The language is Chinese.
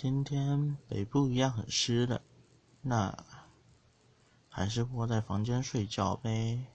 今天北部一样很湿的那还是窝在房间睡觉呗。